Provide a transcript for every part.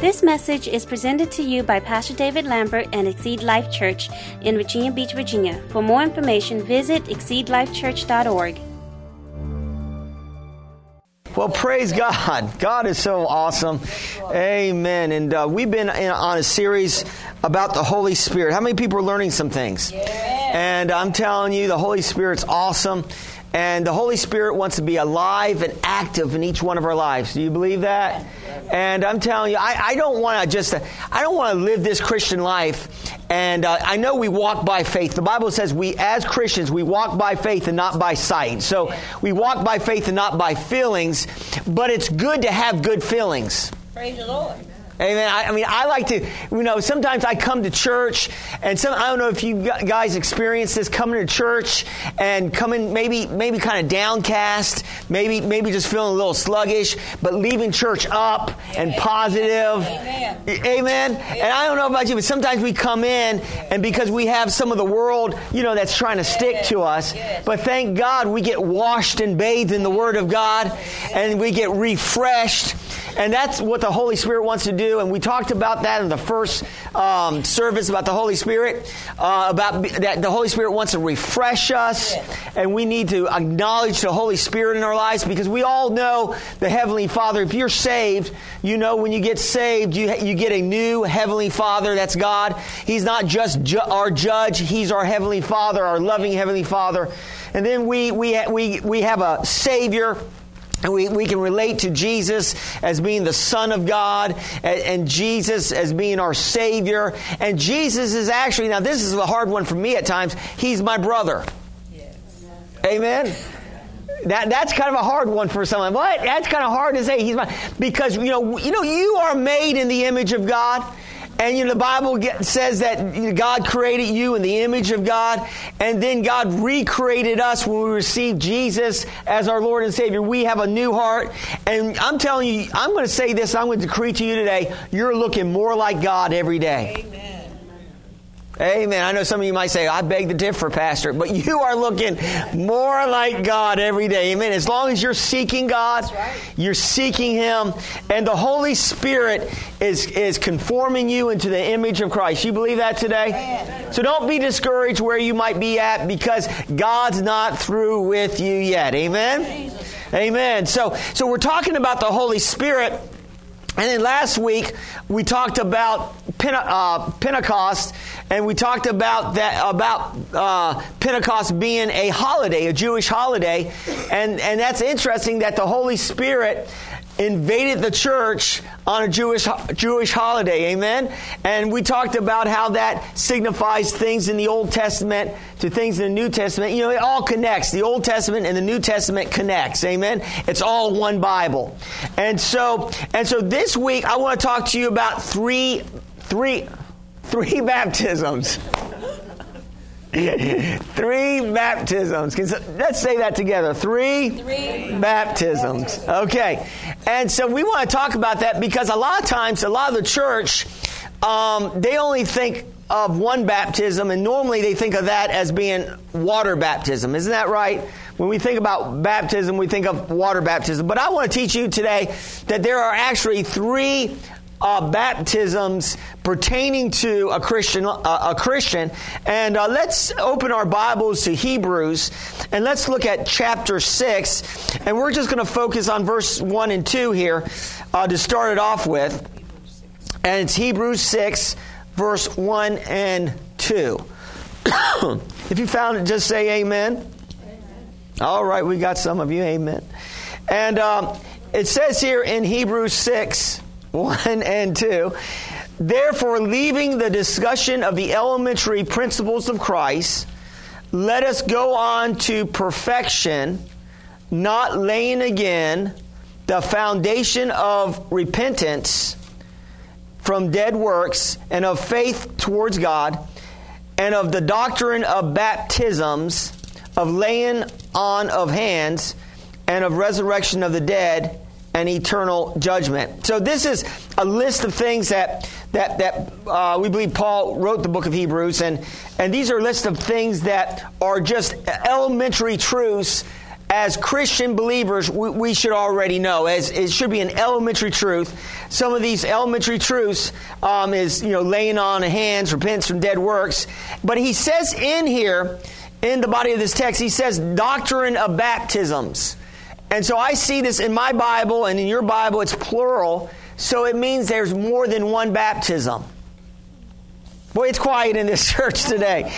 This message is presented to you by Pastor David Lambert and Exceed Life Church in Virginia Beach, Virginia. For more information, visit exceedlifechurch.org. Well, praise God. God is so awesome. Amen. And uh, we've been in, on a series about the Holy Spirit. How many people are learning some things? And I'm telling you, the Holy Spirit's awesome. And the Holy Spirit wants to be alive and active in each one of our lives. Do you believe that? And I'm telling you, I, I don't want to just, I don't want to live this Christian life. And uh, I know we walk by faith. The Bible says we, as Christians, we walk by faith and not by sight. So we walk by faith and not by feelings. But it's good to have good feelings. Praise the Lord. Amen. I, I, mean, I like to, you know, sometimes I come to church, and some, I don't know if you guys experience this coming to church and coming maybe, maybe kind of downcast, maybe, maybe just feeling a little sluggish, but leaving church up and positive. Amen. Amen. And I don't know about you, but sometimes we come in, and because we have some of the world, you know, that's trying to stick to us, but thank God we get washed and bathed in the Word of God, and we get refreshed. And that's what the Holy Spirit wants to do. And we talked about that in the first um, service about the Holy Spirit, uh, about that the Holy Spirit wants to refresh us. And we need to acknowledge the Holy Spirit in our lives because we all know the Heavenly Father. If you're saved, you know when you get saved, you, you get a new Heavenly Father. That's God. He's not just ju- our judge, He's our Heavenly Father, our loving Heavenly Father. And then we, we, we, we have a Savior and we, we can relate to Jesus as being the Son of God and, and, Jesus as being our Savior. And Jesus is actually, now this is a hard one for me at times, He's my brother. Yes. Amen? That, that's kind of a hard one for someone. What? That's kind of hard to say. He's my, because, you know, you know, you are made in the image of God. And you know, the Bible says that God created you in the image of God, and then God recreated us when we received Jesus as our Lord and Savior. We have a new heart, and I'm telling you, I'm going to say this, I'm going to decree to you today, you're looking more like God every day. Amen. Amen. I know some of you might say, I beg to differ, Pastor, but you are looking more like God every day. Amen. As long as you're seeking God, right. you're seeking Him, and the Holy Spirit is, is conforming you into the image of Christ. You believe that today? Amen. So don't be discouraged where you might be at because God's not through with you yet. Amen. Amen. So, so we're talking about the Holy Spirit. And then last week we talked about Pente- uh, Pentecost, and we talked about that about uh, Pentecost being a holiday, a Jewish holiday, and and that's interesting that the Holy Spirit invaded the church on a Jewish Jewish holiday. Amen. And we talked about how that signifies things in the Old Testament to things in the New Testament. You know, it all connects. The Old Testament and the New Testament connects. Amen. It's all one Bible. And so and so this week I want to talk to you about three three three baptisms. Three baptisms. Let's say that together. Three, Three baptisms. Okay. And so we want to talk about that because a lot of times, a lot of the church, um, they only think of one baptism, and normally they think of that as being water baptism. Isn't that right? When we think about baptism, we think of water baptism. But I want to teach you today that there are actually three uh, baptisms pertaining to a Christian. Uh, a Christian, and uh, let's open our Bibles to Hebrews, and let's look at chapter six, and we're just going to focus on verse one and two here uh, to start it off with, and it's Hebrews six, verse one and two. if you found it, just say Amen. amen. All right, we got some of you. Amen. And um, it says here in Hebrews six. 1 and 2. Therefore, leaving the discussion of the elementary principles of Christ, let us go on to perfection, not laying again the foundation of repentance from dead works and of faith towards God, and of the doctrine of baptisms, of laying on of hands, and of resurrection of the dead and eternal judgment. So this is a list of things that that that uh, we believe Paul wrote the book of Hebrews, and and these are a list of things that are just elementary truths as Christian believers, we, we, should already know. As it should be an elementary truth. Some of these elementary truths um, is you know laying on of hands, repentance from dead works. But he says in here, in the body of this text, he says doctrine of baptisms. And so I see this in my Bible and in your Bible, it's plural. So it means there's more than one baptism. Boy, it's quiet in this church today.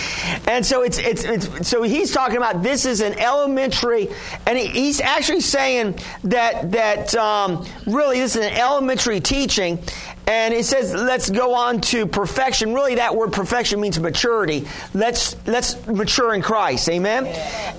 And so it's, it's, it's, so he's talking about this is an elementary, and he's actually saying that, that um, really this is an elementary teaching. And it says, let's go on to perfection. Really, that word perfection means maturity. Let's, let's mature in Christ. Amen?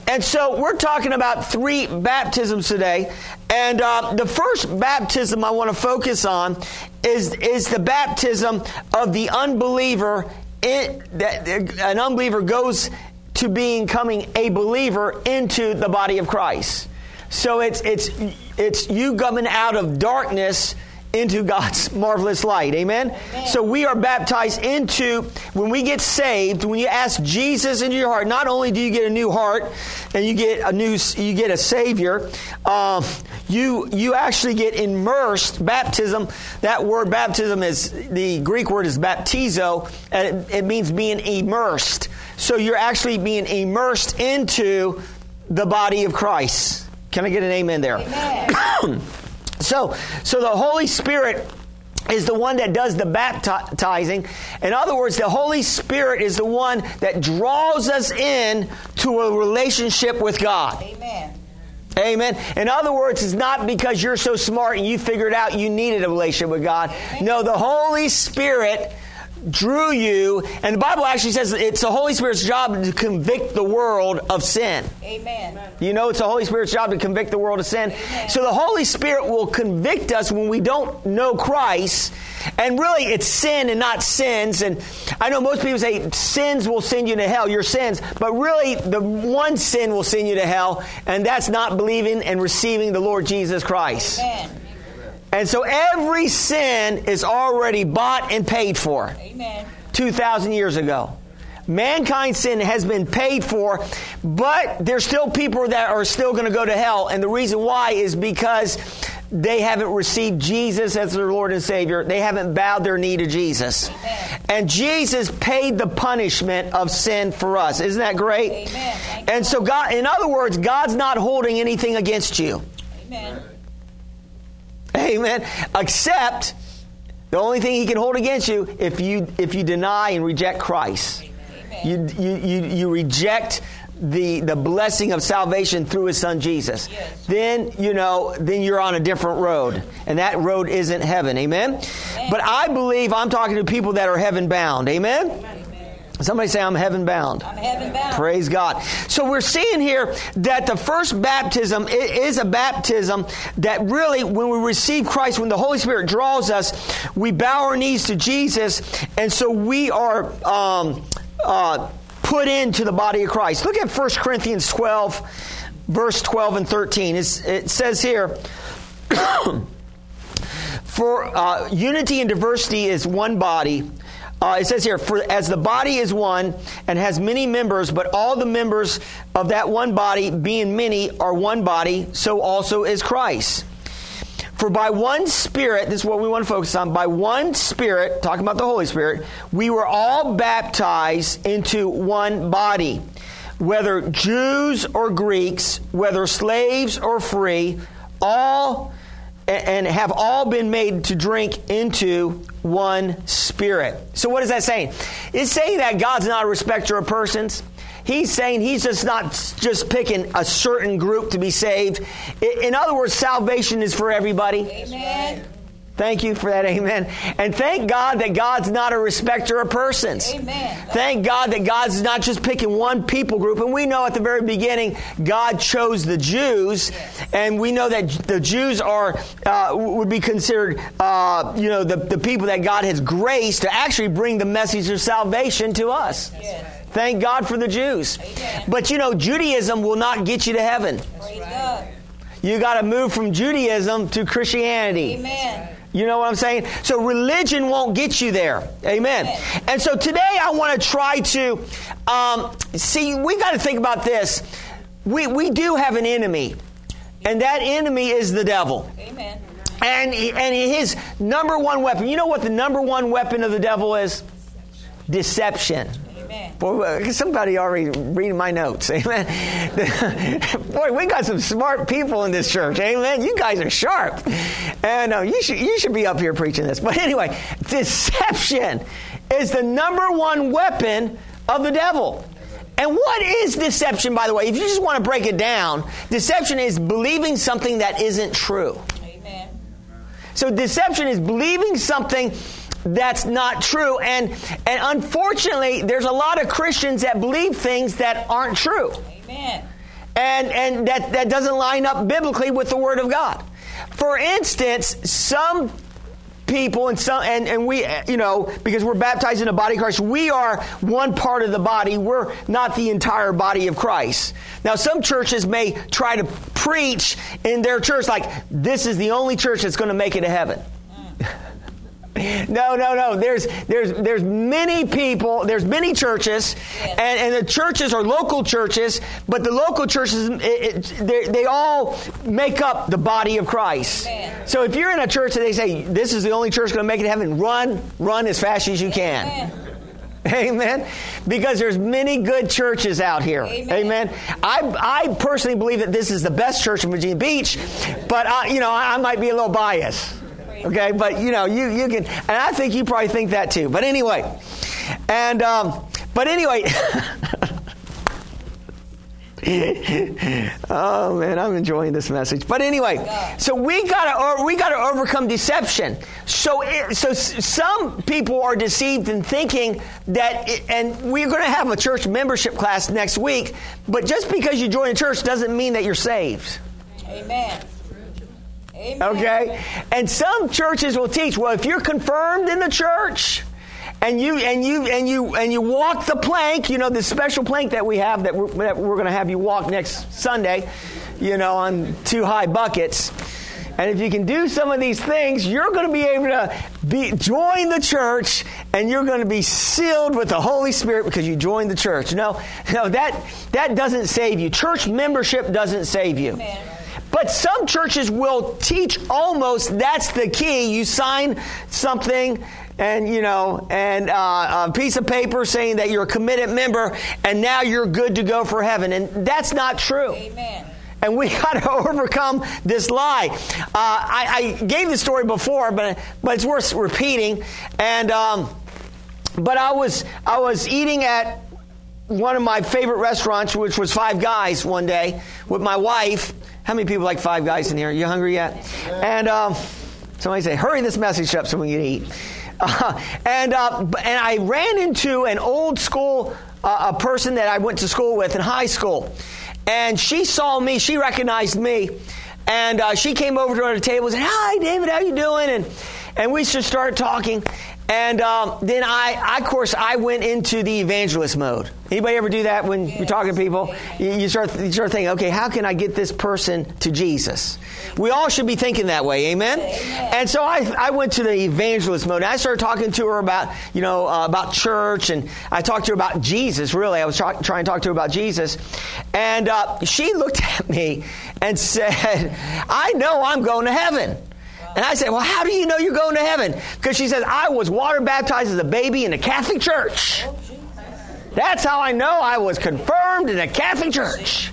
And so we're talking about three baptisms today. And uh, the first baptism I want to focus on is, is the baptism of the unbeliever. In, that an unbeliever goes to being coming a believer into the body of Christ. So it's it's it's you coming out of darkness into God's marvelous light. Amen? Amen? So we are baptized into, when we get saved, when you ask Jesus into your heart, not only do you get a new heart and you get a new, you get a Savior, um, you, you actually get immersed. Baptism, that word baptism is, the Greek word is baptizo, and it, it means being immersed. So you're actually being immersed into the body of Christ. Can I get an amen there? Amen. So, so the Holy Spirit is the one that does the baptizing. In other words, the Holy Spirit is the one that draws us in to a relationship with God. Amen. Amen. In other words, it's not because you're so smart and you figured out you needed a relationship with God. Amen. No, the Holy Spirit drew you, and the Bible actually says it's the Holy Spirit's job to convict the world of sin. Amen. You know, it's the Holy Spirit's job to convict the world of sin. Amen. So the Holy Spirit will convict us when we don't know Christ. And really, it's sin and not sins. And I know most people say sins will send you to hell, your sins. But really, the one sin will send you to hell, and that's not believing and receiving the Lord Jesus Christ. Amen. And so every sin is already bought and paid for. Amen. 2,000 years ago. Mankind's sin has been paid for, but there's still people that are still going to go to hell. And the reason why is because they haven't received Jesus as their Lord and Savior. They haven't bowed their knee to Jesus. Amen. And Jesus paid the punishment of sin for us. Isn't that great? Amen. And so God, in other words, God's not holding anything against you. Amen. Amen. Except the only thing he can hold against you if you if you deny and reject Christ. You, you, you, you reject the, the blessing of salvation through his son Jesus. Yes. Then, you know, then you're on a different road. And that road isn't heaven. Amen? Amen. But I believe I'm talking to people that are heaven bound. Amen? Amen. Somebody say, I'm heaven bound. I'm heaven bound. Praise God. So we're seeing here that the first baptism is a baptism that really, when we receive Christ, when the Holy Spirit draws us, we bow our knees to Jesus, and so we are um, uh, put into the body of Christ. Look at 1 Corinthians 12, verse 12 and 13. It's, it says here, For uh, unity and diversity is one body uh, it says here, for as the body is one and has many members, but all the members of that one body, being many, are one body, so also is Christ. For by one Spirit, this is what we want to focus on, by one Spirit, talking about the Holy Spirit, we were all baptized into one body. Whether Jews or Greeks, whether slaves or free, all and have all been made to drink into one spirit. So, what is that saying? It's saying that God's not a respecter of persons. He's saying he's just not just picking a certain group to be saved. In other words, salvation is for everybody. Amen. Thank you for that, amen. And thank God that God's not a respecter of persons. Amen. Thank God that God's not just picking one people group. And we know at the very beginning, God chose the Jews, yes. and we know that the Jews are uh, would be considered, uh, you know, the, the people that God has graced to actually bring the message of salvation to us. Yes. Thank God for the Jews. Amen. But you know, Judaism will not get you to heaven. You got to move from Judaism to Christianity. Amen. You know what I'm saying? So religion won't get you there. Amen. And so today I want to try to um, see, we got to think about this. we, we do have an enemy, and that enemy is the devil. Amen. And, and his number one weapon, you know what the number one weapon of the devil is? Deception. Boy, somebody already reading my notes. Amen. Boy, we got some smart people in this church. Amen. You guys are sharp, and uh, you should you should be up here preaching this. But anyway, deception is the number one weapon of the devil. And what is deception, by the way? If you just want to break it down, deception is believing something that isn't true. Amen. So deception is believing something that's not true. And, and unfortunately, there's a lot of Christians that believe things that aren't true. Amen. And, and that, that doesn't line up biblically with the Word of God. For instance, some people and some and, and we you know because we're baptized in the body of christ we are one part of the body we're not the entire body of christ now some churches may try to preach in their church like this is the only church that's going to make it to heaven mm. No, no, no. There's there's there's many people. There's many churches, and, and the churches are local churches. But the local churches, it, it, they, they all make up the body of Christ. Amen. So if you're in a church and they say this is the only church going to make it to heaven, run, run as fast as you can. Amen. Amen. Because there's many good churches out here. Amen. I, I personally believe that this is the best church in Virginia Beach, but uh, you know I, I might be a little biased. Okay, but you know you you can, and I think you probably think that too. But anyway, and um, but anyway. oh man, I'm enjoying this message. But anyway, so we gotta we gotta overcome deception. So it, so s- some people are deceived in thinking that, it, and we're to have a church membership class next week. But just because you join a church doesn't mean that you're saved. Amen. Amen. Okay, and some churches will teach. Well, if you're confirmed in the church. And you and you and you and you walk the plank, you know the special plank that we have that we're, that we're going to have you walk next Sunday, you know, on two high buckets. And if you can do some of these things, you're going to be able to be, join the church, and you're going to be sealed with the Holy Spirit because you joined the church. No, no, that that doesn't save you. Church membership doesn't save you. Amen. But some churches will teach almost that's the key. You sign something and you know and uh, a piece of paper saying that you're a committed member and now you're good to go for heaven and that's not true Amen. and we got to overcome this lie. Uh, I, I gave the story before, but but it's worth repeating. And um, but I was I was eating at one of my favorite restaurants, which was Five Guys, one day with my wife. How many people like Five Guys in here? You hungry yet? And um, somebody say, "Hurry this message up so we can eat." Uh, and uh, and I ran into an old school uh, a person that I went to school with in high school, and she saw me. She recognized me, and uh, she came over to the table and said, "Hi, David, how you doing?" And and we just started talking. And um, then I, I, of course, I went into the evangelist mode. Anybody ever do that when you're talking to people? You, you start, you start thinking, okay, how can I get this person to Jesus? We all should be thinking that way, amen? And so I, I went to the evangelist mode. And I started talking to her about, you know, uh, about church, and I talked to her about Jesus. Really, I was tra- trying to talk to her about Jesus, and uh, she looked at me and said, "I know I'm going to heaven." And I said, Well, how do you know you're going to heaven? Because she says, I was water baptized as a baby in the Catholic Church. That's how I know I was confirmed in a Catholic Church.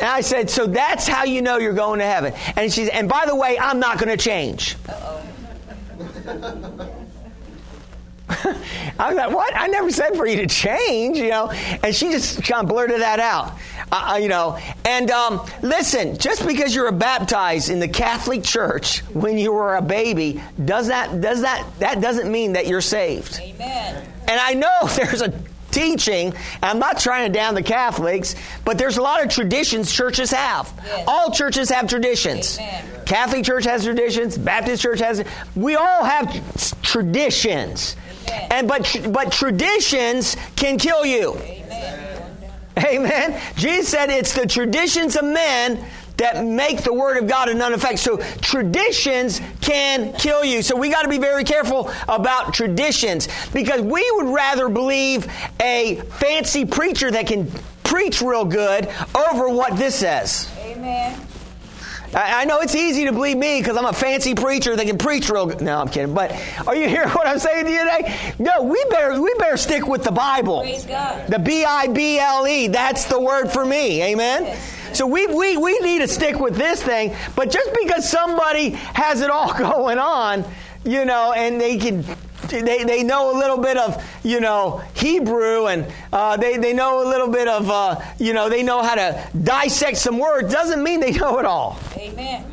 And I said, So that's how you know you're going to heaven. And she said, And by the way, I'm not going to change. I was like, what? I never said for you to change, you know. And she just kind of blurted that out, uh, uh, you know. And um, listen, just because you were baptized in the Catholic Church when you were a baby, does that does that that doesn't mean that you're saved. Amen. And I know there's a teaching, and I'm not trying to down the Catholics, but there's a lot of traditions churches have. Yes. All churches have traditions. Amen. Catholic Church has traditions, Baptist Church has we all have traditions. And but but traditions can kill you. Amen. Amen. Jesus said it's the traditions of men that make the word of God of none effect. So traditions can kill you. So we got to be very careful about traditions because we would rather believe a fancy preacher that can preach real good over what this says. Amen. I, I know it's easy to believe me because I'm a fancy preacher that can preach real good. No, I'm kidding. But are you hearing what I'm saying to you today? No, we better we better stick with the Bible. God. The B I B L E. That's the word for me. Amen. So we, we, we need to stick with this thing, but just because somebody has it all going on, you know, and they can they, they know a little bit of you know Hebrew and uh, they, they know a little bit of uh, you know they know how to dissect some words doesn't mean they know it all Amen.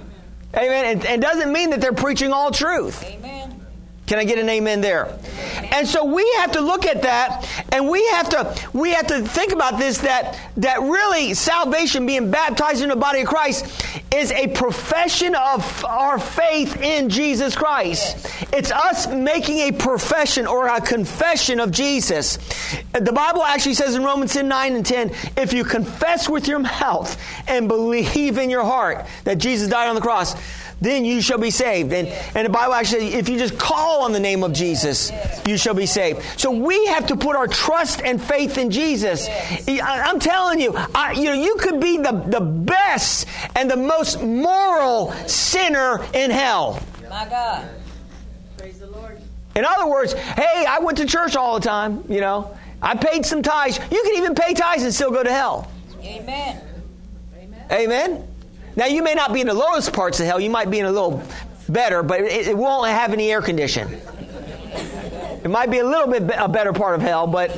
amen and, and doesn't mean that they're preaching all truth Amen. Can I get an amen there? And so we have to look at that and we have to we have to think about this that that really salvation being baptized in the body of Christ is a profession of our faith in Jesus Christ. It's us making a profession or a confession of Jesus. The Bible actually says in Romans 10 9 and 10, if you confess with your mouth and believe in your heart that Jesus died on the cross, then you shall be saved. And, and the Bible actually says, if you just call on the name of Jesus, you shall be saved. So we have to put our trust and faith in Jesus. I, I'm telling you, I, you know, you could be the, the best and the most moral sinner in hell. My God. Praise the Lord. In other words, hey, I went to church all the time, you know. I paid some tithes. You can even pay tithes and still go to hell. Amen. Amen? Now, you may not be in the lowest parts of hell. You might be in a little better, but it, it won't have any air condition. It might be a little bit a better part of hell, but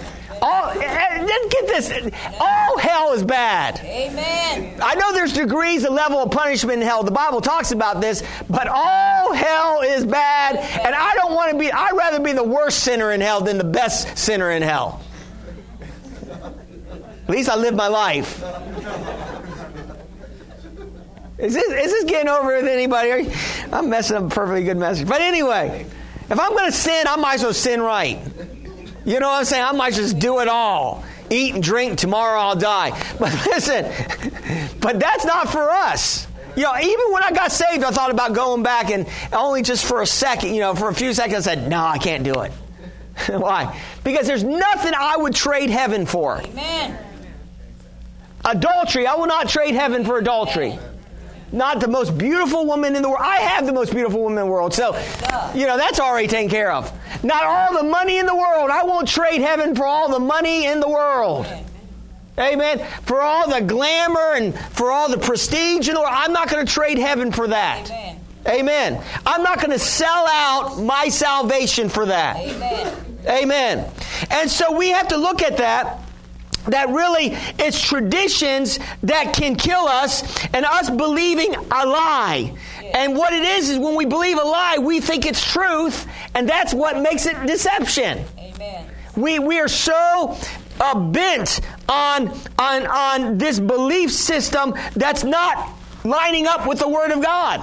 all, eh, eh, get this. All hell is bad. Amen. I know there's degrees of level of punishment in hell. The Bible talks about this, but all hell is bad, and I don't want to be, I'd rather be the worst sinner in hell than the best sinner in hell. At least I live my life. Is this, is this getting over with anybody? You- I'm messing up a perfectly good message. But anyway, if I'm going to sin, I might as well sin right. You know what I'm saying? I might just do it all. Eat and drink, tomorrow I'll die. But listen, but that's not for us. You know, even when I got saved, I thought about going back and only just for a second, you know, for a few seconds, I said, no, I can't do it. Why? Because there's nothing I would trade heaven for. Amen. Adultery, I will not trade heaven for adultery. Not the most beautiful woman in the world. I have the most beautiful woman in the world. So, you know, that's already taken care of. Not all the money in the world. I won't trade heaven for all the money in the world. Amen. For all the glamour and for all the prestige in the world. I'm not going to trade heaven for that. Amen. Amen. I'm not going to sell out my salvation for that. Amen. Amen. And so we have to look at that. That really it's traditions that can kill us and us believing a lie. And what it is is when we believe a lie, we think it's truth, and that's what makes it deception. Amen. We, we are so uh, bent on, on, on this belief system that's not lining up with the Word of God.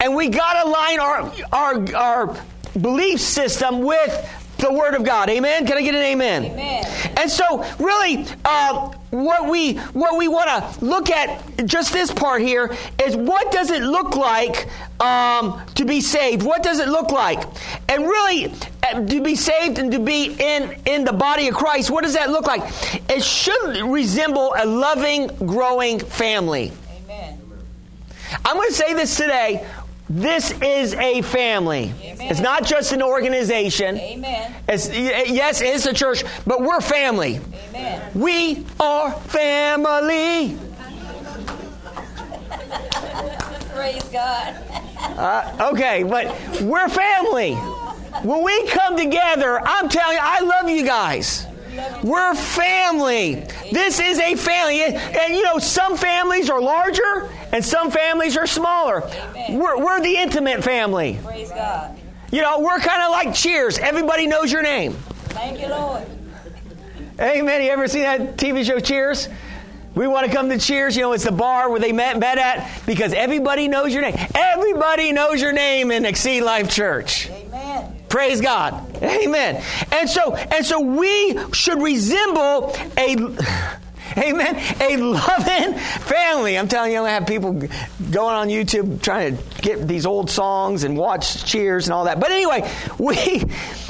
And we got to line our, our, our belief system with the Word of God. Amen? Can I get an amen? Amen. And so, really, uh, what we what we want to look at just this part here is what does it look like um, to be saved? What does it look like? And really, uh, to be saved and to be in in the body of Christ, what does that look like? It should resemble a loving, growing family. Amen. I'm going to say this today. This is a family. Amen. It's not just an organization. Amen. It's, yes, it's a church, but we're family. Amen. We are family. Praise God. Uh, okay, but we're family. When we come together, I'm telling you, I love you guys. We're family. This is a family. And, and, you know, some families are larger and some families are smaller. We're, we're the intimate family. Praise God. You know, we're kind of like cheers. Everybody knows your name. Thank you, Lord. Amen. You ever seen that TV show Cheers? We want to come to Cheers. You know, it's the bar where they met, met at because everybody knows your name. Everybody knows your name in Exceed Life Church. Amen. Praise God. Amen. And so, and so we should resemble a, Amen. A loving family. I'm telling you, I have people going on YouTube trying to get these old songs and watch Cheers and all that. But anyway, we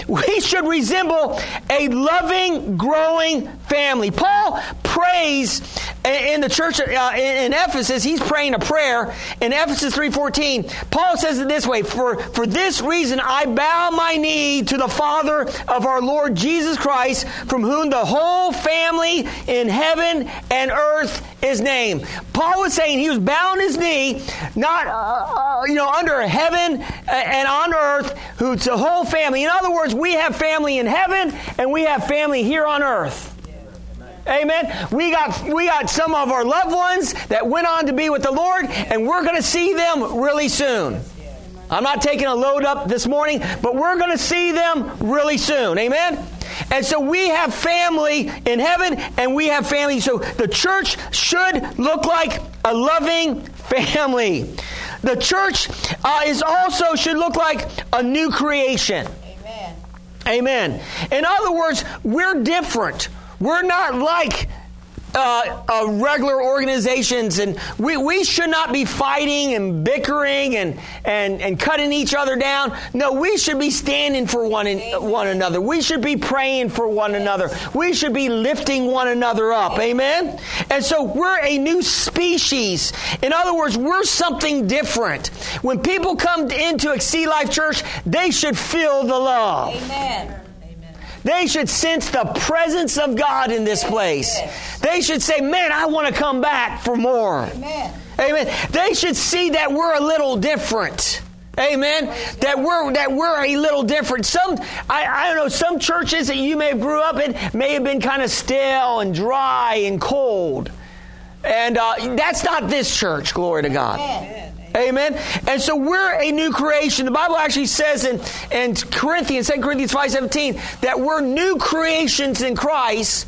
we should resemble a loving, growing family. Paul prays in the church uh, in Ephesus. He's praying a prayer in Ephesus 3:14. Paul says it this way: "For for this reason I bow my knee to the Father of our Lord Jesus Christ, from whom the whole family in heaven and earth is name. Paul was saying he was bowing his knee, not uh, uh, you know under heaven and on earth, who's the whole family. In other words, we have family in heaven and we have family here on earth. Amen. We got we got some of our loved ones that went on to be with the Lord, and we're going to see them really soon. I'm not taking a load up this morning, but we're going to see them really soon. Amen. And so we have family in heaven, and we have family. So the church should look like a loving family. The church uh, is also should look like a new creation. Amen. Amen. In other words, we're different. We're not like uh, uh, regular organizations, and we, we should not be fighting and bickering and, and, and cutting each other down. No, we should be standing for one, one another. We should be praying for one another. We should be lifting one another up. Amen? And so we're a new species. In other words, we're something different. When people come into a Exceed Life Church, they should feel the love. Amen. They should sense the presence of God in this place. They should say, Man, I want to come back for more. Amen. Amen. They should see that we're a little different. Amen. That we're that we're a little different. Some I, I don't know. Some churches that you may have grew up in may have been kind of stale and dry and cold, and uh, that's not this church. Glory to God. Amen. Amen. And so we're a new creation. The Bible actually says in, in Corinthians, 2 Corinthians 5.17, that we're new creations in Christ.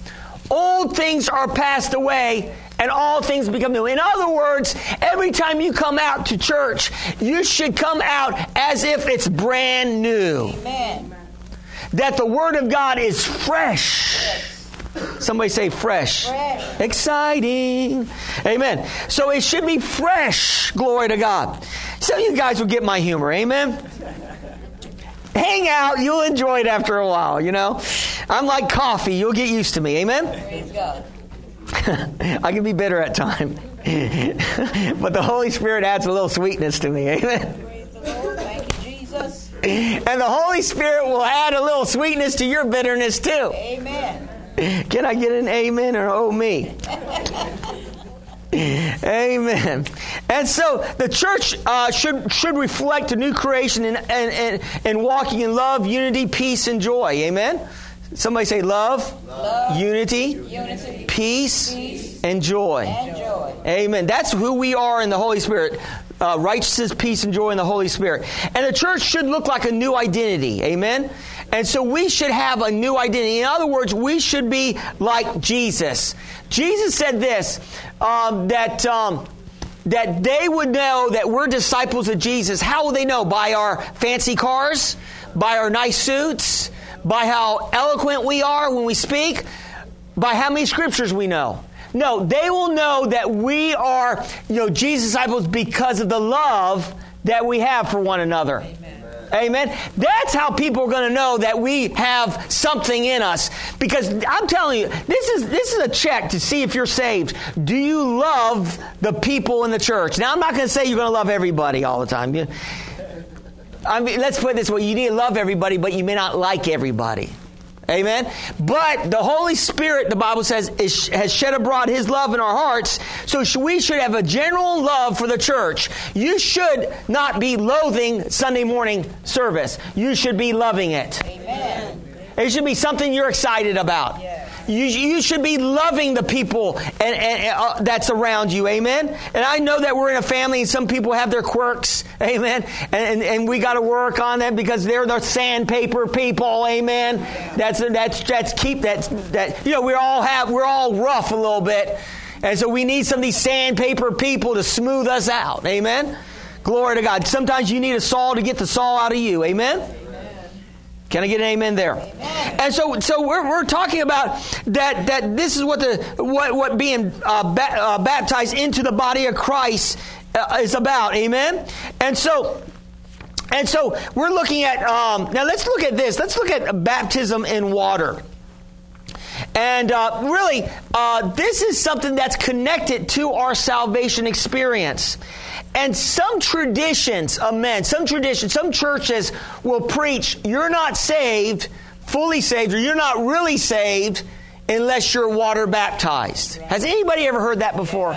Old things are passed away and all things become new. In other words, every time you come out to church, you should come out as if it's brand new. Amen. That the Word of God is fresh. Somebody say fresh. Fresh. Exciting. Amen. So it should be fresh. Glory to God. Some of you guys will get my humor. Amen. Hang out. You'll enjoy it after a while, you know. I'm like coffee. You'll get used to me. Amen. Praise God. I can be bitter at times. but the Holy Spirit adds a little sweetness to me. Amen. Praise the Lord. Thank you, Jesus. And the Holy Spirit will add a little sweetness to your bitterness too. Amen. Can I get an amen or oh me? Amen. And so the church uh, should should reflect a new creation and and, and walking in love, unity, peace, and joy. Amen. Somebody say love, Love, unity, unity, peace, peace, and joy. and joy. Amen. That's who we are in the Holy Spirit. Uh, righteousness, peace, and joy in the Holy Spirit. And the church should look like a new identity. Amen. And so we should have a new identity. In other words, we should be like Jesus. Jesus said this um, that. Um, that they would know that we're disciples of Jesus. How will they know? By our fancy cars? By our nice suits? By how eloquent we are when we speak? By how many scriptures we know? No, they will know that we are, you know, Jesus disciples because of the love that we have for one another. Amen. Amen. That's how people are going to know that we have something in us. Because I'm telling you, this is this is a check to see if you're saved. Do you love the people in the church? Now, I'm not going to say you're going to love everybody all the time. You- I mean, let's put it this way: you need to love everybody, but you may not like everybody. Amen. But the Holy Spirit, the Bible says, is, has shed abroad His love in our hearts. So we should have a general love for the church. You should not be loathing Sunday morning service. You should be loving it. Amen. It should be something you're excited about. Yeah. You, you should be loving the people and, and uh, that's around you, amen. And I know that we're in a family, and some people have their quirks, amen. And and, and we got to work on them because they're the sandpaper people, amen. That's that's that's keep that that you know we all have we're all rough a little bit, and so we need some of these sandpaper people to smooth us out, amen. Glory to God. Sometimes you need a saw to get the saw out of you, amen. Can I get an amen there? And so, so we're, we're talking about that. That this is what the what what being uh, ba- uh, baptized into the body of Christ uh, is about. Amen. And so. And so we're looking at um, now. Let's look at this. Let's look at baptism in water. And uh, really, uh, this is something that's connected to our salvation experience. And some traditions of men, some traditions, some churches will preach, you're not saved, fully saved, or you're not really saved unless you're water baptized. Has anybody ever heard that before?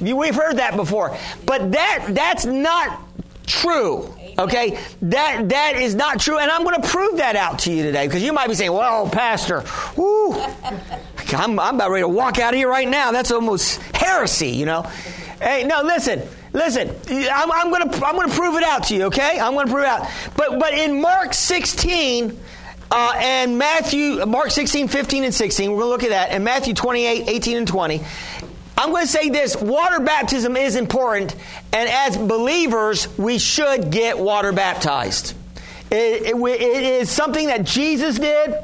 We've heard that before. But that that's not true. Okay, that that is not true, and I'm going to prove that out to you today because you might be saying, "Well, Pastor, whoo, I'm, I'm about ready to walk out of here right now. That's almost heresy," you know. Hey, no, listen, listen. I'm, I'm going to I'm going to prove it out to you. Okay, I'm going to prove it out. But but in Mark 16. Uh, and Matthew, Mark 16, 15, and 16, we're going to look at that. And Matthew 28, 18, and 20. I'm going to say this water baptism is important, and as believers, we should get water baptized. It, it, it is something that Jesus did.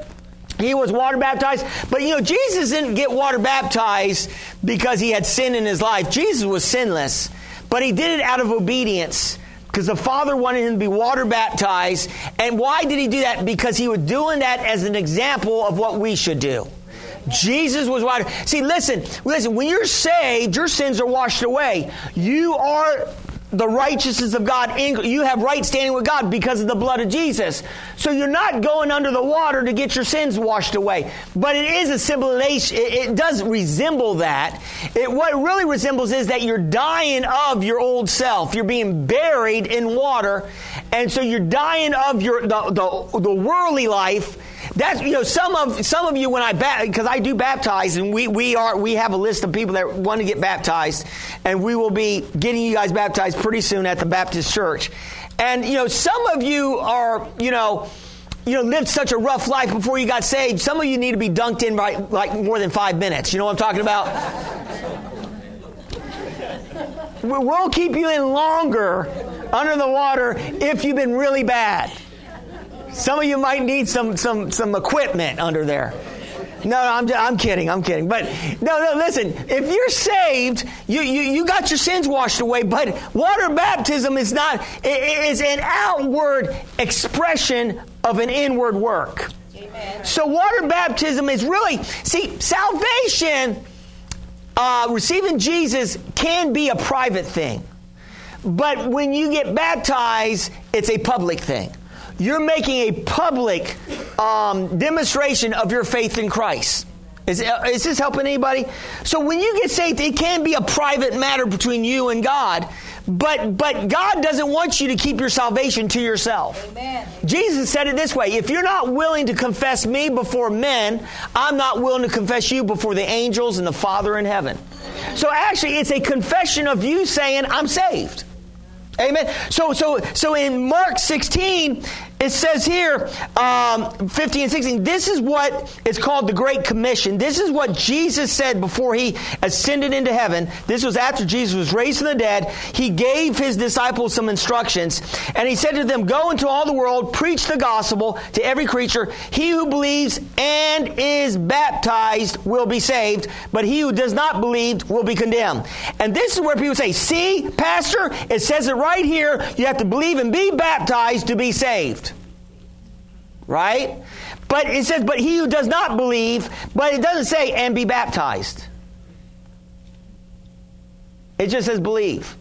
He was water baptized. But you know, Jesus didn't get water baptized because he had sin in his life. Jesus was sinless, but he did it out of obedience because the Father wanted him to be water baptized. And why did he do that? Because he was doing that as an example of what we should do. Jesus was water. See, listen, listen, when you're saved, your sins are washed away. You are the righteousness of God. You have right standing with God because of the blood of Jesus. So you're not going under the water to get your sins washed away. But it is a simulation. It, it does resemble that. It, what it really resembles is that you're dying of your old self. You're being buried in water. And so you're dying of your, the, the, the worldly life that's you know some of some of you when I because I do baptize and we we are we have a list of people that want to get baptized and we will be getting you guys baptized pretty soon at the Baptist Church. And you know some of you are you know you know, lived such a rough life before you got saved. Some of you need to be dunked in by like more than five minutes. You know what I'm talking about? we'll keep you in longer under the water if you've been really bad. Some of you might need some some some equipment under there. No, no, I'm, I'm kidding. I'm kidding. But no, no. Listen, if you're saved, you, you, you got your sins washed away. But water baptism is not. It is an outward expression of an inward work. Amen. So water baptism is really see salvation. Uh, receiving Jesus can be a private thing, but when you get baptized, it's a public thing you're making a public um, demonstration of your faith in Christ. Is, is this helping anybody? So when you get saved, it can be a private matter between you and God, but but God doesn't want you to keep your salvation to yourself. Amen. Jesus said it this way: If you're not willing to confess me before men, I'm not willing to confess you before the angels and the Father in heaven. So actually, it's a confession of you saying, "I'm saved." Amen. So, so, so in Mark 16, it says here, um, 15 and 16, this is what is called the Great Commission. This is what Jesus said before he ascended into heaven. This was after Jesus was raised from the dead. He gave his disciples some instructions, and he said to them, Go into all the world, preach the gospel to every creature. He who believes and is baptized will be saved, but he who does not believe will be condemned. And this is where people say, See, Pastor, it says it right here. You have to believe and be baptized to be saved right? But it says, but he who does not believe, but it doesn't say, and be baptized. It just says believe.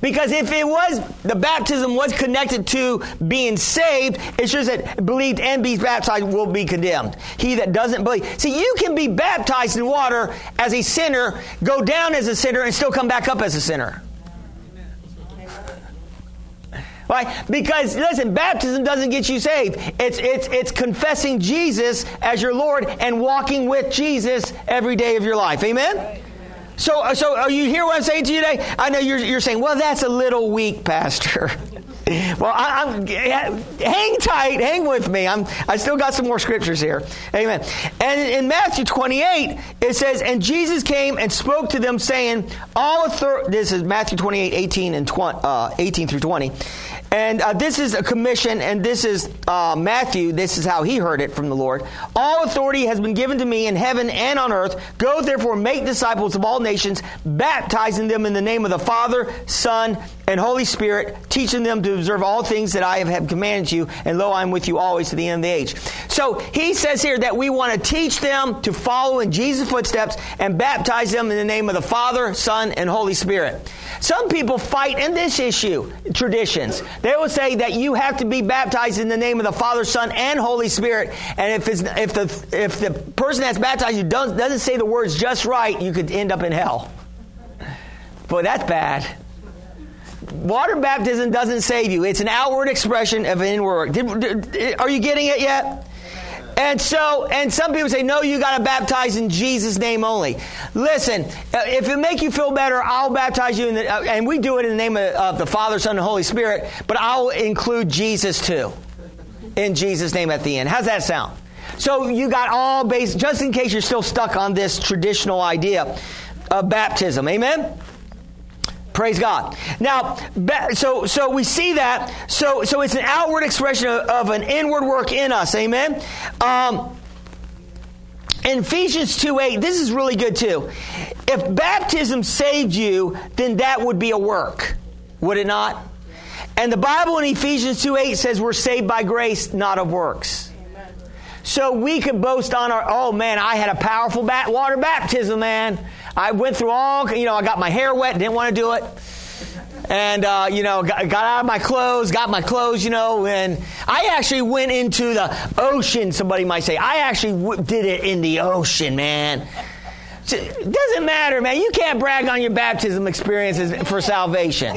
Because if it was, the baptism was connected to being saved, it should that believed and be baptized will be condemned. He that doesn't believe. See, you can be baptized in water as a sinner, go down as a sinner, and still come back up as a sinner. Because listen, baptism doesn't get you saved. It's it's it's confessing Jesus as your Lord and walking with Jesus every day of your life. Amen. So, so are you hear what I'm saying to you today? I know you're, you're saying, well, that's a little weak, Pastor. Well, I, am hang tight, hang with me. I'm, I still got some more scriptures here. Amen. And in Matthew 28, it says, And Jesus came and spoke to them, saying, All authority, this is Matthew 28, 18, and 20, uh, 18 through 20. And uh, this is a commission, and this is uh, Matthew. This is how he heard it from the Lord. All authority has been given to me in heaven and on earth. Go therefore, make disciples of all nations, baptizing them in the name of the Father, Son, and Holy Spirit, teaching them to observe all things that I have commanded you. And lo, I'm with you always to the end of the age. So he says here that we want to teach them to follow in Jesus' footsteps and baptize them in the name of the Father, Son, and Holy Spirit. Some people fight in this issue, traditions. They will say that you have to be baptized in the name of the Father, Son, and Holy Spirit. And if, if, the, if the person that's baptized you doesn't, doesn't say the words just right, you could end up in hell. Boy, that's bad. Water baptism doesn't save you. It's an outward expression of an inward work. Are you getting it yet? And so, and some people say, no, you got to baptize in Jesus' name only. Listen, uh, if it make you feel better, I'll baptize you in the, uh, and we do it in the name of, of the Father, Son, and Holy Spirit, but I'll include Jesus too. In Jesus' name at the end. How's that sound? So you got all base, just in case you're still stuck on this traditional idea of baptism. Amen? Praise God. Now, so so we see that. So so it's an outward expression of, of an inward work in us. Amen. Um, in Ephesians 2 8, this is really good too. If baptism saved you, then that would be a work, would it not? And the Bible in Ephesians 2 8 says we're saved by grace, not of works. So we could boast on our, oh man, I had a powerful bat, water baptism, man. I went through all, you know, I got my hair wet, didn't want to do it. And, uh, you know, got, got, out of my clothes, got my clothes, you know, and I actually went into the ocean, somebody might say. I actually w- did it in the ocean, man. It doesn't matter, man. You can't brag on your baptism experiences for salvation.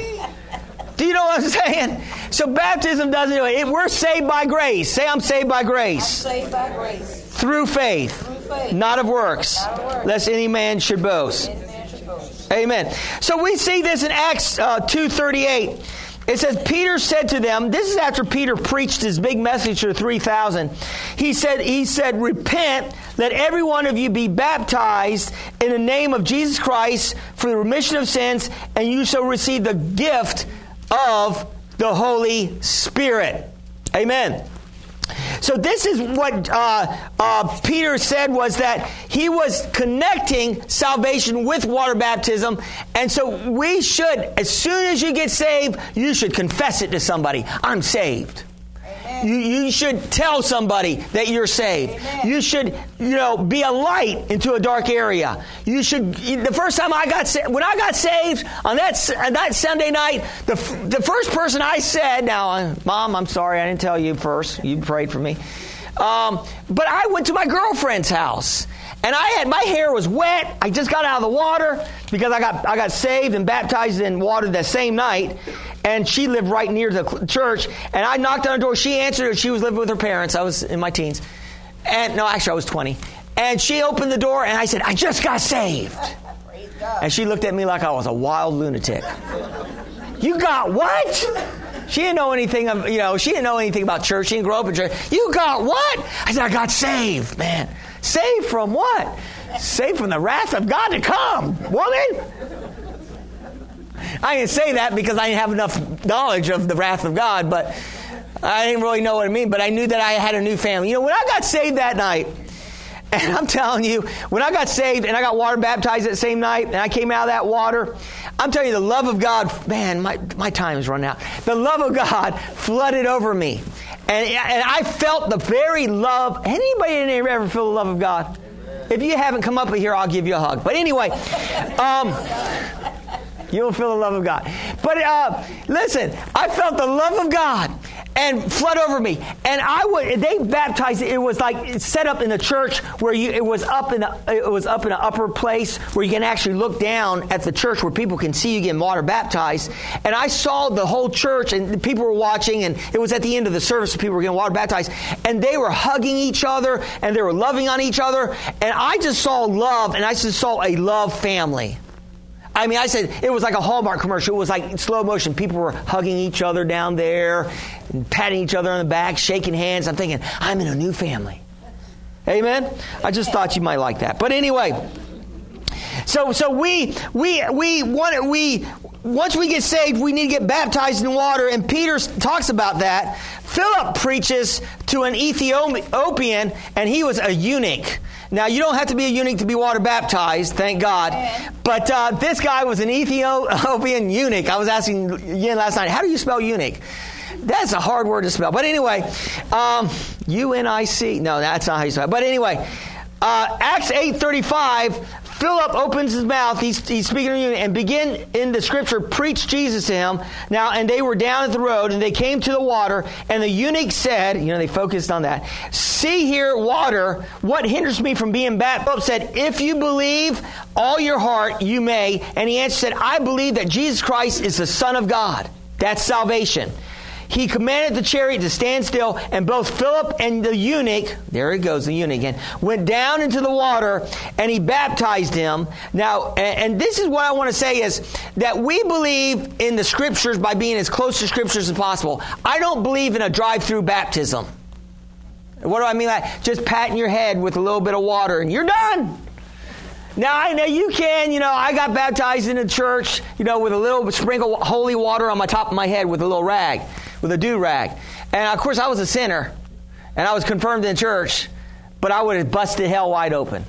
Do you know what I'm saying? So baptism doesn't do it. We're saved by grace. Say, I'm saved by grace. I'm saved by grace. Through faith. Faith. Not of works. Not of works. Lest any man should boast. Man should boast. Amen. So we see this in Acts uh, 2.38. It says, Peter said to them, this is after Peter preached his big message to 3,000. He said, he said, repent, let every one of you be baptized in the name of Jesus Christ for the remission of sins, and you shall receive the gift of the Holy Spirit. Amen. So this is what uh, uh, Peter said was that he was connecting salvation with water baptism, and so we should, as soon as you get saved, you should confess it to somebody. I'm saved. You, you should tell somebody that you're saved. Amen. You should, you know, be a light into a dark area. You should. The first time I got when I got saved on that that Sunday night, the the first person I said, now, uh, Mom, I'm sorry, I didn't tell you first. You prayed for me, um, but I went to my girlfriend's house. And I had my hair was wet. I just got out of the water because I got I got saved and baptized in water that same night and she lived right near the church. And I knocked on her door. She answered it. She was living with her parents. I was in my teens. And no, actually, I was 20. And she opened the door, and I said, I just got saved. And she looked at me like I was a wild lunatic. You got what? She didn't know anything of, you know, she didn't know anything about church. She didn't grow up in church. You got what? I said, I got saved, man. Saved from what? Saved from the wrath of God to come, woman. I didn't say that because I didn't have enough knowledge of the wrath of God, but I didn't really know what it meant. But I knew that I had a new family. You know, when I got saved that night, and I'm telling you, when I got saved and I got water baptized that same night, and I came out of that water, I'm telling you, the love of God, man, my, my time is running out. The love of God flooded over me. And, and I felt the very love. Anybody in here ever feel the love of God? If you haven't come up here, I'll give you a hug. But anyway, um, You'll feel the love of God. But uh, listen, I felt the love of God and flood over me. And I would they baptized it was like set up in the church where you it was up in a, it was up in an upper place where you can actually look down at the church where people can see you getting water baptized. And I saw the whole church and people were watching and it was at the end of the service people were getting water baptized and they were hugging each other and they were loving on each other and I just saw love and I just saw a love family. I mean, I said it was like a Hallmark commercial. It was like slow motion. People were hugging each other down there, and patting each other on the back, shaking hands. I'm thinking, I'm in a new family. Amen. I just thought you might like that. But anyway, so so we we we want we once we get saved, we need to get baptized in water, and Peter talks about that. Philip preaches to an Ethiopian, and he was a eunuch. Now, you don't have to be a eunuch to be water baptized, thank God. But uh, this guy was an Ethiopian eunuch. I was asking Yin last night, how do you spell eunuch? That's a hard word to spell. But anyway, um, U-N-I-C. No, that's not how you spell it. But anyway, uh, Acts 8.35, Philip opens his mouth, he's, he's speaking to you, and begin in the scripture, preach Jesus to him. Now, and they were down at the road, and they came to the water, and the eunuch said, you know, they focused on that, see here water, what hinders me from being baptized? Philip said, if you believe all your heart, you may. And he answered, I believe that Jesus Christ is the Son of God. That's salvation he commanded the chariot to stand still, and both Philip and the eunuch, there he goes, the eunuch again, went down into the water, and he baptized him. Now, and, this is what I want to say is that we believe in the scriptures by being as close to scriptures as possible. I don't believe in a drive-through baptism. What do I mean? Like just patting your head with a little bit of water, and you're done. Now I know you can, you know, I got baptized in a church, you know, with a little sprinkle holy water on my top of my head with a little rag with a do rag. And of course, I was a sinner, and I was confirmed in church, but I would have busted hell wide open.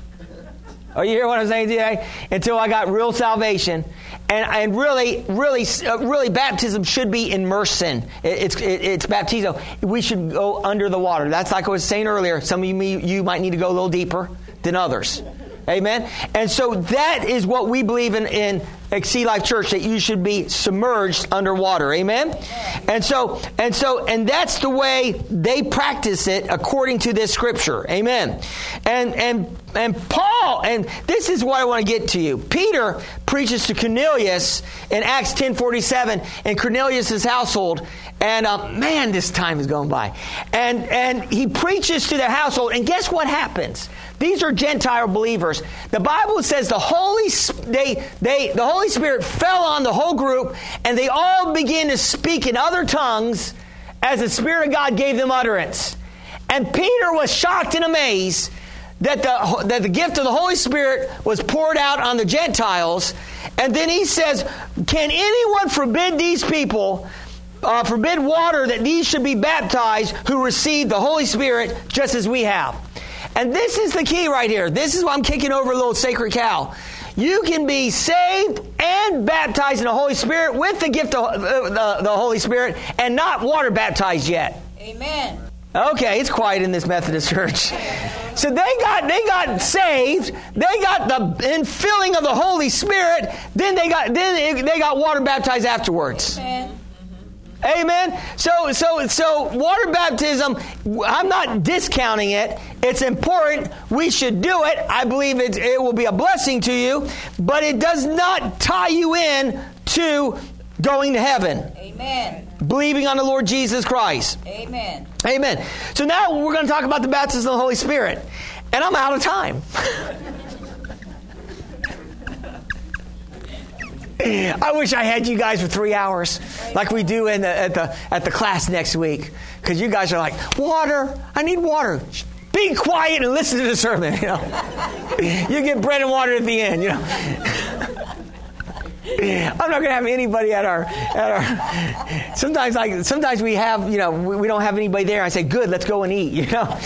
Are you hear what I'm saying today? Until I got real salvation. And, and really, really, uh, really, baptism should be immersion. It's, it, it's baptizo. We should go under the water. That's like I was saying earlier. Some of you, you might need to go a little deeper than others. Amen. And so that is what we believe in in Sea Life Church that you should be submerged underwater. Amen. And so and so and that's the way they practice it according to this scripture. Amen. And and and Paul and this is what I want to get to you. Peter preaches to Cornelius in Acts 10:47 in Cornelius's household and uh, man this time is going by. And and he preaches to the household and guess what happens? These are Gentile believers. The Bible says the Holy they they the Holy Spirit fell on the whole group and they all began to speak in other tongues as the Spirit of God gave them utterance. And Peter was shocked and amazed that the, that the gift of the Holy Spirit was poured out on the Gentiles. And then he says, Can anyone forbid these people, uh, forbid water that these should be baptized who receive the Holy Spirit just as we have? And this is the key right here. This is why I'm kicking over a little sacred cow. You can be saved and baptized in the Holy Spirit with the gift of uh, the, the Holy Spirit and not water baptized yet. Amen. Okay, it's quiet in this Methodist church. So they got they got saved. They got the infilling of the Holy Spirit. Then they got then they got water baptized afterwards. Amen. Amen. So, so, so, water baptism. I'm not discounting it. It's important. We should do it. I believe it, it will be a blessing to you, but it does not tie you in to going to heaven. Amen. Believing on the Lord Jesus Christ. Amen. Amen. So now we're going to talk about the baptism of the Holy Spirit, and I'm out of time. I wish I had you guys for three hours, like we do in the, at the at the class next week, because you guys are like, water. I need water. Be quiet and listen to the sermon. You know, you get bread and water at the end. You know. I'm not going to have anybody at our at our. Sometimes like sometimes we have you know we, we don't have anybody there. I say, good, let's go and eat. You know.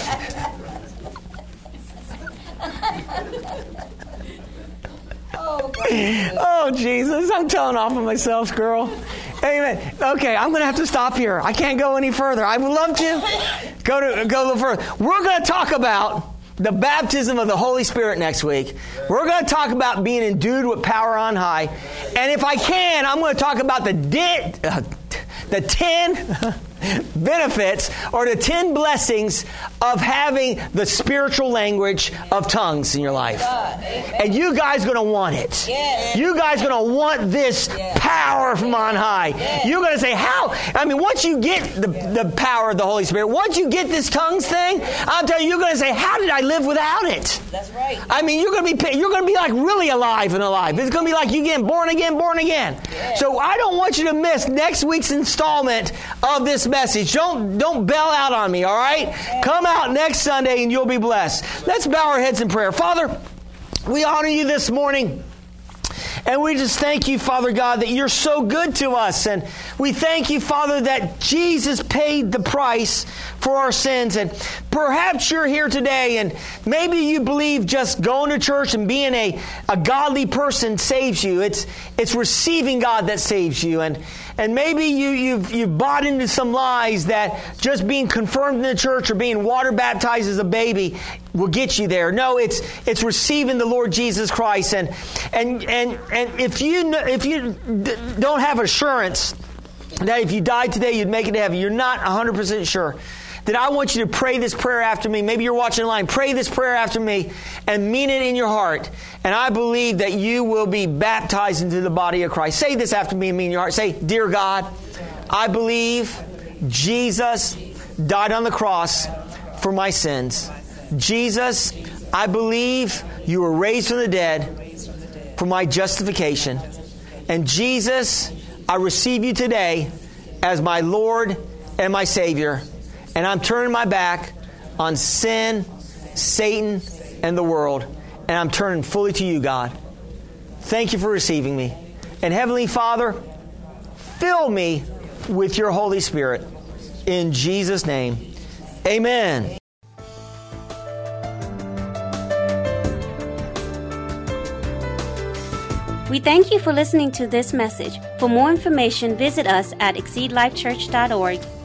oh, Jesus. I'm telling off of myself, girl. Amen. Okay, I'm going to have to stop here. I can't go any further. I would love to go to go a little further. We're going to talk about the baptism of the Holy Spirit next week. We're going to talk about being endued with power on high. And if I can, I'm going to talk about the di- uh, the 10 benefits or the 10 blessings of having the spiritual language of tongues in your life. And you guys going to want it. Yes. You guys going to want this power from on high. You're going to say, how? I mean, once you get the, the power of the Holy Spirit, once you get this tongues thing, I'll tell you, you're going to say, how did I live without it? That's right. I mean, you're going to be you're going to be like really alive and alive. It's going to be like you getting born again, born again. So I don't want you to miss next week's installment of this message. Don't don't bail out on me. All right, come out next Sunday and you'll be blessed. Let's bow our heads in prayer, Father. We honor you this morning. And we just thank you, Father God, that you're so good to us. And we thank you, Father, that Jesus paid the price for our sins. And perhaps you're here today and maybe you believe just going to church and being a, a godly person saves you. It's, it's receiving God that saves you. And, and maybe you, you've, you've bought into some lies that just being confirmed in the church or being water baptized as a baby will get you there. No, it's, it's receiving the Lord Jesus Christ. And, and, and, and if you, if you don't have assurance that if you died today, you'd make it to heaven, you're not 100% sure. Then I want you to pray this prayer after me. Maybe you're watching online. Pray this prayer after me and mean it in your heart. And I believe that you will be baptized into the body of Christ. Say this after me and mean in your heart. Say, Dear God, I believe Jesus died on the cross for my sins. Jesus, I believe you were raised from the dead for my justification. And Jesus, I receive you today as my Lord and my Savior. And I'm turning my back on sin, Satan, and the world. And I'm turning fully to you, God. Thank you for receiving me. And Heavenly Father, fill me with your Holy Spirit. In Jesus' name, amen. We thank you for listening to this message. For more information, visit us at exceedlifechurch.org